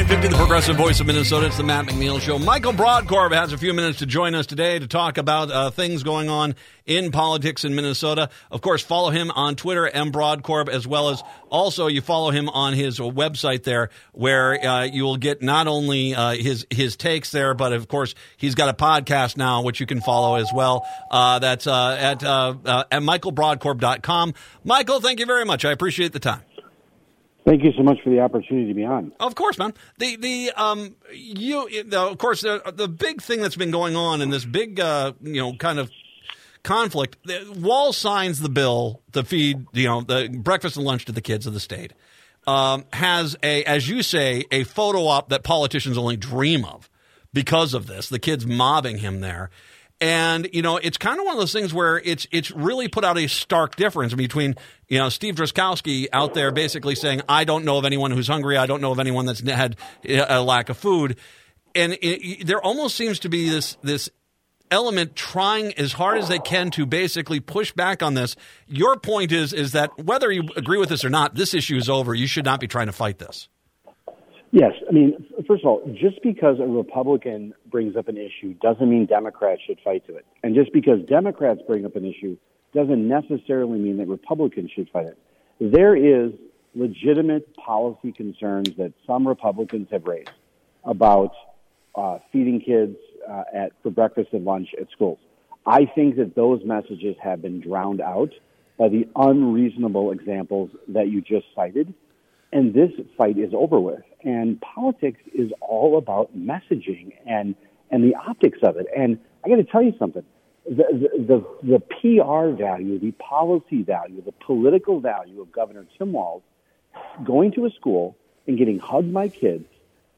950, the progressive voice of Minnesota. It's the Matt McNeil Show. Michael Brodkorb has a few minutes to join us today to talk about uh, things going on in politics in Minnesota. Of course, follow him on Twitter, M. Brodkorb, as well as also you follow him on his website there, where uh, you will get not only uh, his his takes there, but of course he's got a podcast now which you can follow as well. Uh, that's uh, at uh, at michaelbrodkorb.com. Michael, thank you very much. I appreciate the time. Thank you so much for the opportunity to be on. Of course, man. The the um you of course the the big thing that's been going on in this big uh you know kind of conflict. The, Walz signs the bill to feed you know the breakfast and lunch to the kids of the state. Um, has a as you say a photo op that politicians only dream of because of this. The kids mobbing him there. And you know, it's kind of one of those things where it's it's really put out a stark difference between you know Steve Drazkowski out there basically saying, "I don't know of anyone who's hungry. I don't know of anyone that's had uh, a lack of food," and it, there almost seems to be this this element trying as hard as they can to basically push back on this. Your point is is that whether you agree with this or not, this issue is over. You should not be trying to fight this. Yes, I mean, first of all, just because a Republican brings up an issue doesn't mean Democrats should fight to it. And just because Democrats bring up an issue doesn't necessarily mean that Republicans should fight it. There is legitimate policy concerns that some Republicans have raised about uh, feeding kids uh, at for breakfast and lunch at schools. I think that those messages have been drowned out by the unreasonable examples that you just cited and this fight is over with. And politics is all about messaging and and the optics of it. And I got to tell you something: the, the the the PR value, the policy value, the political value of Governor Tim Walz going to a school and getting hugged by kids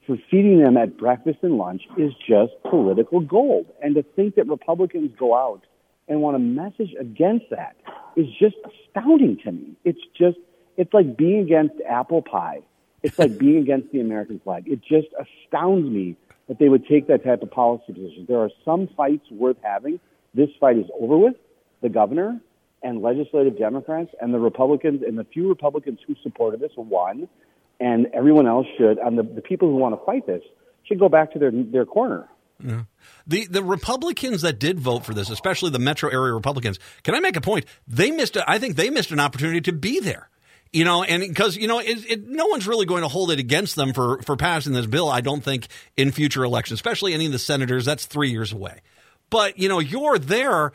for feeding them at breakfast and lunch is just political gold. And to think that Republicans go out and want to message against that is just astounding to me. It's just it's like being against apple pie. It's like being against the American flag. It just astounds me that they would take that type of policy position. There are some fights worth having. This fight is over with. The governor and legislative Democrats and the Republicans and the few Republicans who supported this won, and everyone else should, and the, the people who want to fight this should go back to their their corner. Yeah. The the Republicans that did vote for this, especially the metro area Republicans, can I make a point? They missed. A, I think they missed an opportunity to be there. You know, and because you know, it, it, no one's really going to hold it against them for for passing this bill. I don't think in future elections, especially any of the senators. That's three years away. But you know, you're there.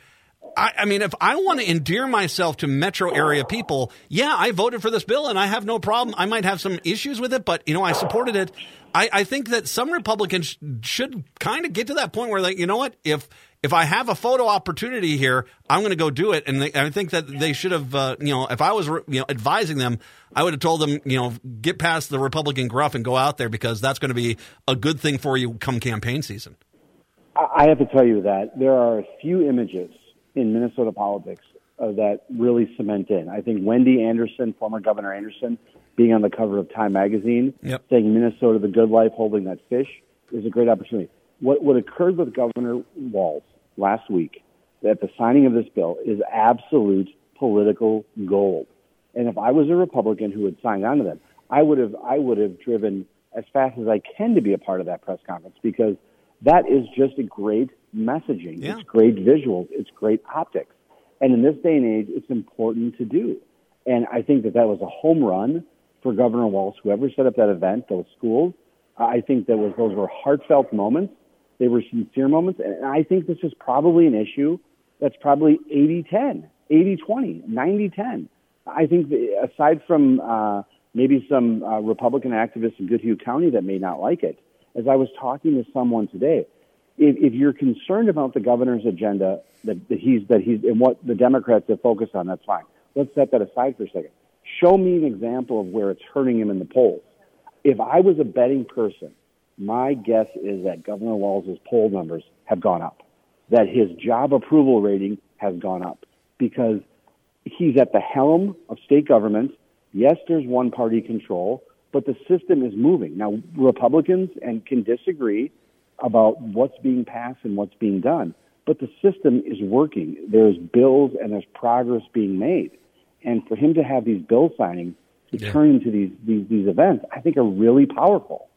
I, I, mean, if I want to endear myself to metro area people, yeah, I voted for this bill and I have no problem. I might have some issues with it, but you know, I supported it. I, I think that some Republicans should kind of get to that point where, like, you know what, if if I have a photo opportunity here, I'm going to go do it. And they, I think that they should have, uh, you know, if I was, you know, advising them, I would have told them, you know, get past the Republican gruff and go out there because that's going to be a good thing for you come campaign season. I have to tell you that there are a few images in Minnesota politics uh, that really cement in. I think Wendy Anderson, former Governor Anderson, being on the cover of Time magazine, yep. saying Minnesota, the good life, holding that fish, is a great opportunity what, what occurred with Governor Walz last week that the signing of this bill is absolute political gold. And if I was a Republican who had signed on to that, I would have I would have driven as fast as I can to be a part of that press conference because that is just a great messaging. Yeah. It's great visuals. It's great optics. And in this day and age, it's important to do. And I think that that was a home run for Governor Walz, whoever set up that event, those schools. I think that was those were heartfelt moments they were sincere moments. And I think this is probably an issue that's probably 80 10, 80 20, 90 10. I think aside from uh, maybe some uh, Republican activists in Goodhue County that may not like it, as I was talking to someone today, if, if you're concerned about the governor's agenda that, that he's that he's and what the Democrats have focused on, that's fine. Let's set that aside for a second. Show me an example of where it's hurting him in the polls. If I was a betting person my guess is that Governor Walz's poll numbers have gone up, that his job approval rating has gone up because he's at the helm of state government. Yes, there's one party control, but the system is moving. Now, Republicans and can disagree about what's being passed and what's being done, but the system is working. There's bills and there's progress being made. And for him to have these bill signings to yeah. turn into these, these, these events, I think are really powerful.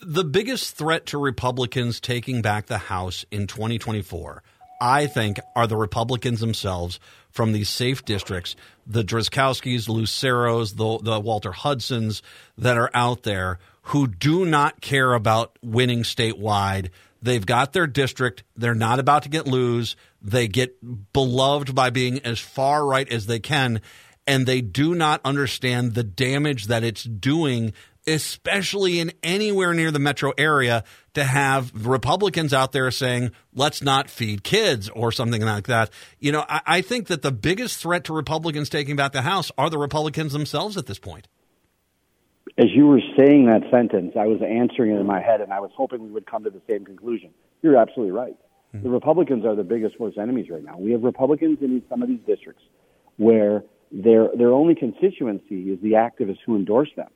The biggest threat to Republicans taking back the House in 2024, I think, are the Republicans themselves from these safe districts, the Drazkowskis, Luceros, the, the Walter Hudsons that are out there who do not care about winning statewide. They've got their district. They're not about to get lose. They get beloved by being as far right as they can. And they do not understand the damage that it's doing, especially in anywhere near the metro area, to have Republicans out there saying, let's not feed kids or something like that. You know, I, I think that the biggest threat to Republicans taking back the House are the Republicans themselves at this point as you were saying that sentence, I was answering it in my head, and I was hoping we would come to the same conclusion. You're absolutely right. Mm-hmm. The Republicans are the biggest worst enemies right now. We have Republicans in some of these districts where their their only constituency is the activists who endorse them,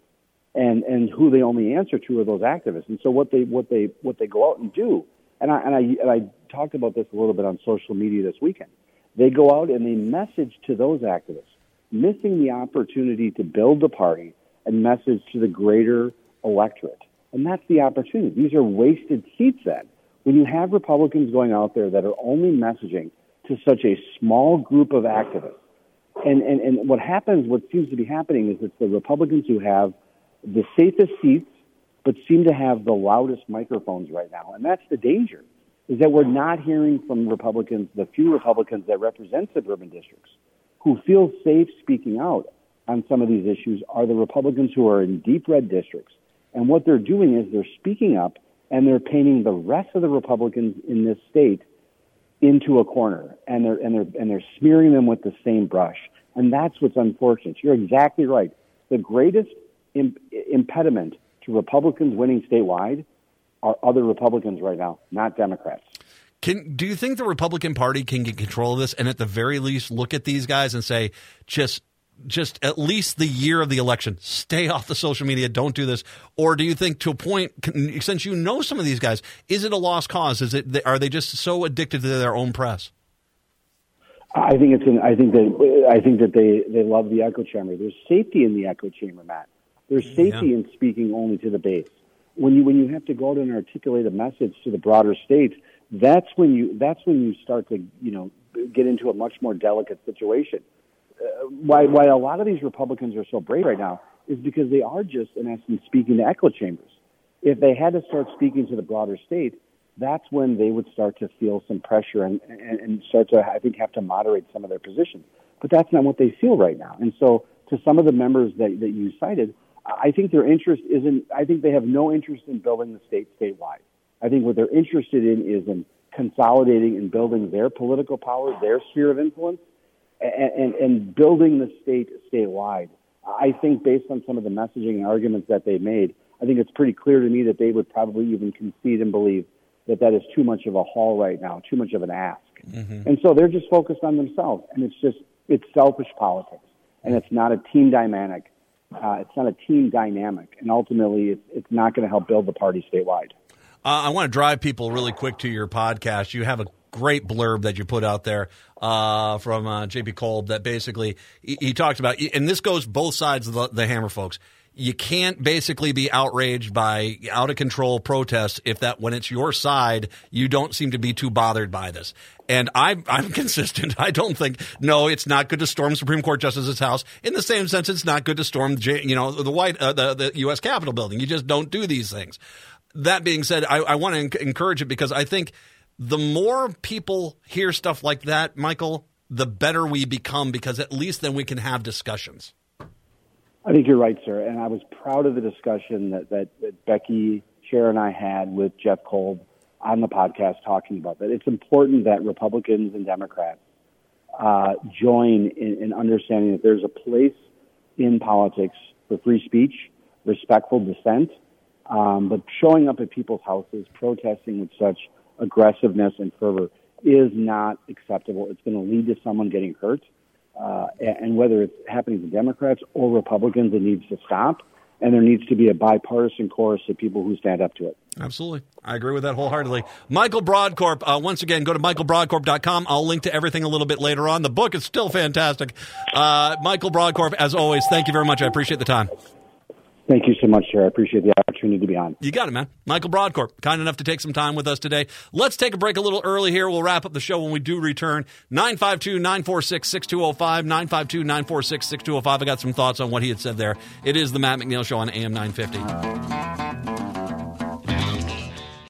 and and who they only answer to are those activists. And so what they what they what they go out and do, and I and I and I talked about this a little bit on social media this weekend. They go out and they message to those activists, missing the opportunity to build the party and message to the greater electorate. And that's the opportunity. These are wasted seats then. When you have Republicans going out there that are only messaging to such a small group of activists, and, and, and what happens, what seems to be happening is it's the Republicans who have the safest seats, but seem to have the loudest microphones right now. And that's the danger, is that we're not hearing from Republicans, the few Republicans that represent suburban districts, who feel safe speaking out on some of these issues are the Republicans who are in deep red districts. And what they're doing is they're speaking up and they're painting the rest of the Republicans in this state into a corner and they're, and they're, and they're smearing them with the same brush. And that's what's unfortunate. You're exactly right. The greatest imp- impediment to Republicans winning statewide are other Republicans right now, not Democrats. Can do you think the Republican Party can get control of this and at the very least look at these guys and say, just just at least the year of the election, stay off the social media, don't do this? Or do you think to a point, since you know some of these guys, is it a lost cause? Is it are they just so addicted to their own press? I think it's an, I think that I think that they they love the echo chamber. There's safety in the echo chamber, Matt. There's safety yeah. in speaking only to the base. When you when you have to go out and articulate a message to the broader states, that's when you that's when you start to you know get into a much more delicate situation uh, why why a lot of these Republicans are so brave right now is because they are just in essence speaking to echo chambers. If they had to start speaking to the broader state, that's when they would start to feel some pressure and, and, and start to I think have to moderate some of their positions. But that's not what they feel right now. And so to some of the members that, that you cited, I think their interest isn't I think they have no interest in building the state statewide. I think what they're interested in is in consolidating and building their political power, their sphere of influence, and, and, and building the state statewide. I think based on some of the messaging and arguments that they made, I think it's pretty clear to me that they would probably even concede and believe that that is too much of a haul right now, too much of an ask. Mm-hmm. And so they're just focused on themselves, and it's just it's selfish politics, and it's not a team dynamic. Uh, it's not a team dynamic, and ultimately, it's, it's not going to help build the party statewide. Uh, I want to drive people really quick to your podcast. You have a great blurb that you put out there uh, from uh, JP Kolb that basically he, he, about, and this goes both sides of the, the hammer, folks. You can't basically be outraged by out of control protests if that when it's your side, you don't seem to be too bothered by this. And I, I'm consistent. I don't think no, it's not good to storm Supreme Court justice's house. In the same sense, it's not good to storm, you know, the white uh, the the U.S. Capitol building. You just don't do these things. That being said, I, I want to encourage it because I think the more people hear stuff like that, Michael, the better we become because at least then we can have discussions. I think you're right, sir. And I was proud of the discussion that, that, that Becky, Chair, and I had with Jeff Kolb on the podcast talking about that. It's important that Republicans and Democrats uh, join in, in understanding that there's a place in politics for free speech, respectful dissent, um, but showing up at people's houses, protesting with such aggressiveness and fervor is not acceptable. It's going to lead to someone getting hurt. Uh, and whether it's happening to Democrats or Republicans, it needs to stop. And there needs to be a bipartisan chorus of people who stand up to it. Absolutely. I agree with that wholeheartedly. Michael Brodkorb, uh, once again, go to michaelbrodkorb.com. I'll link to everything a little bit later on. The book is still fantastic. Uh, Michael Brodkorb, as always, thank you very much. I appreciate the time. Thank you so much, sir. I appreciate the opportunity to be on. You got it, man. Michael Brodkorb, kind enough to take some time with us today. Let's take a break a little early here. We'll wrap up the show when we do return. 952 946 6205. 952 946 6205. I got some thoughts on what he had said there. It is the Matt McNeil Show on AM 950.